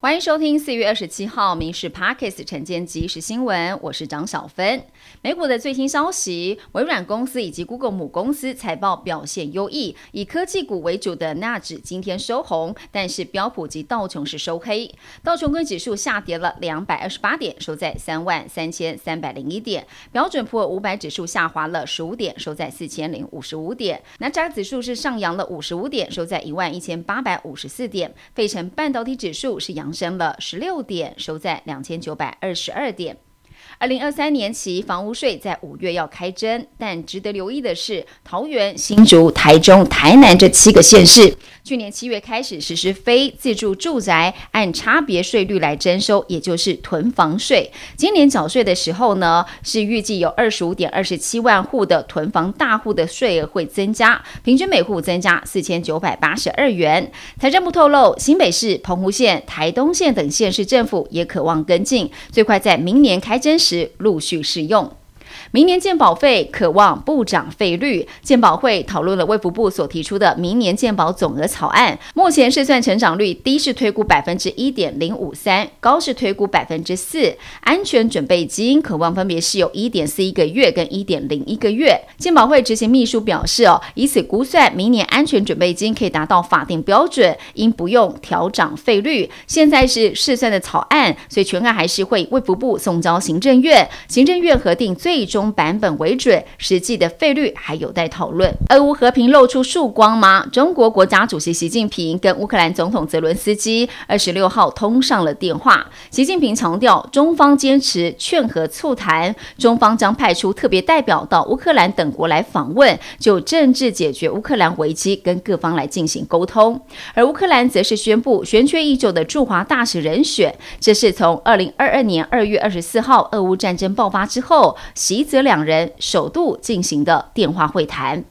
欢迎收听四月二十七号《民事 Parkes》晨间即时新闻，我是张小芬。美股的最新消息，微软公司以及 Google 母公司财报表现优异，以科技股为主的纳指今天收红，但是标普及道琼是收黑。道琼斯指数下跌了两百二十八点，收在三万三千三百零一点。标准普尔五百指数下滑了十五点，收在四千零五十五点。纳指指数是上扬了五十五点，收在一万一千八百五十四点。费城半导体指数是扬。上升了十六点，收在两千九百二十二点。二零二三年起，房屋税在五月要开征，但值得留意的是，桃园、新竹、台中、台南这七个县市，去年七月开始实施非自住住宅按差别税率来征收，也就是囤房税。今年缴税的时候呢，是预计有二十五点二十七万户的囤房大户的税额会增加，平均每户增加四千九百八十二元。财政部透露，新北市、澎湖县、台东县等县市政府也渴望跟进，最快在明年开征。时陆续适用。明年健保费渴望不涨费率，健保会讨论了卫福部所提出的明年健保总额草案。目前试算成长率低是推估百分之一点零五三，高是推估百分之四。安全准备金渴望分别是有一点四一个月跟一点零一个月。健保会执行秘书表示哦，以此估算明年安全准备金可以达到法定标准，应不用调涨费率。现在是试算的草案，所以全案还是会卫福部送交行政院，行政院核定最最终。版本为准，实际的费率还有待讨论。俄乌和平露出曙光吗？中国国家主席习近平跟乌克兰总统泽伦斯基二十六号通上了电话。习近平强调，中方坚持劝和促谈，中方将派出特别代表到乌克兰等国来访问，就政治解决乌克兰危机跟各方来进行沟通。而乌克兰则是宣布悬缺已久的驻华大使人选，这是从二零二二年二月二十四号俄乌战争爆发之后，吉泽两人首度进行的电话会谈。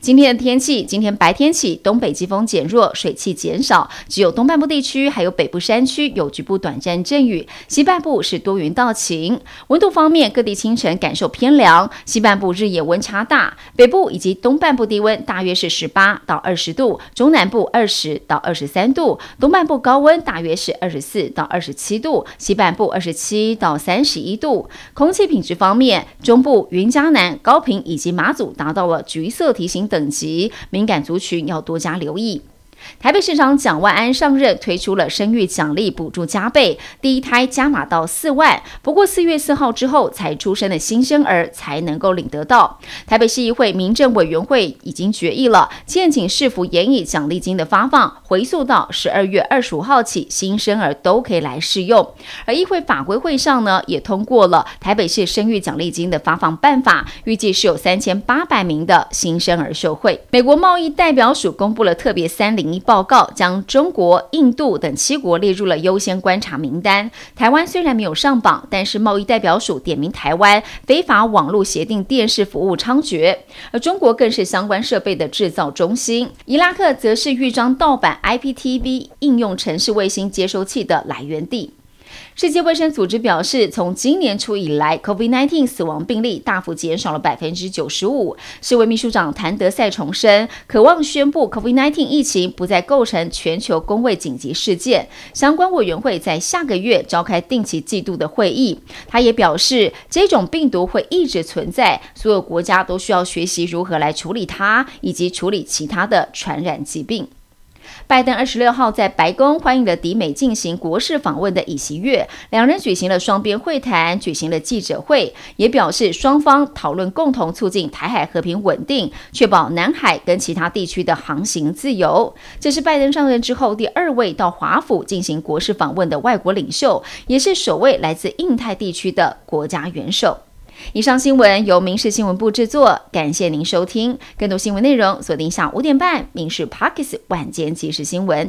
今天的天气，今天白天起东北季风减弱，水汽减少，只有东半部地区还有北部山区有局部短暂阵雨，西半部是多云到晴。温度方面，各地清晨感受偏凉，西半部日夜温差大，北部以及东半部低温大约是十八到二十度，中南部二十到二十三度，东半部高温大约是二十四到二十七度，西半部二十七到三十一度。空气品质方面，中部云嘉南、高平以及马祖达到了橘色提。型等级敏感族群要多加留意。台北市长蒋万安上任，推出了生育奖励补助加倍，第一胎加码到四万。不过四月四号之后才出生的新生儿才能够领得到。台北市议会民政委员会已经决议了，建请市府延以奖励金的发放回溯到十二月二十五号起，新生儿都可以来适用。而议会法规会上呢，也通过了台北市生育奖励金的发放办法，预计是有三千八百名的新生儿受惠。美国贸易代表署公布了特别三零。报告将中国、印度等七国列入了优先观察名单。台湾虽然没有上榜，但是贸易代表署点名台湾非法网络协定电视服务猖獗，而中国更是相关设备的制造中心。伊拉克则是豫章盗版 IPTV 应用城市卫星接收器的来源地。世界卫生组织表示，从今年初以来，COVID-19 死亡病例大幅减少了百分之九十五。世卫秘书长谭德赛重申，渴望宣布 COVID-19 疫情不再构成全球公卫紧急事件。相关委员会在下个月召开定期季度的会议。他也表示，这种病毒会一直存在，所有国家都需要学习如何来处理它，以及处理其他的传染疾病。拜登二十六号在白宫欢迎了抵美进行国事访问的尹锡悦，两人举行了双边会谈，举行了记者会，也表示双方讨论共同促进台海和平稳定，确保南海跟其他地区的航行自由。这是拜登上任之后第二位到华府进行国事访问的外国领袖，也是首位来自印太地区的国家元首。以上新闻由民事新闻部制作，感谢您收听。更多新闻内容锁定下午五点半《民事 Parkes 晚间即时新闻》。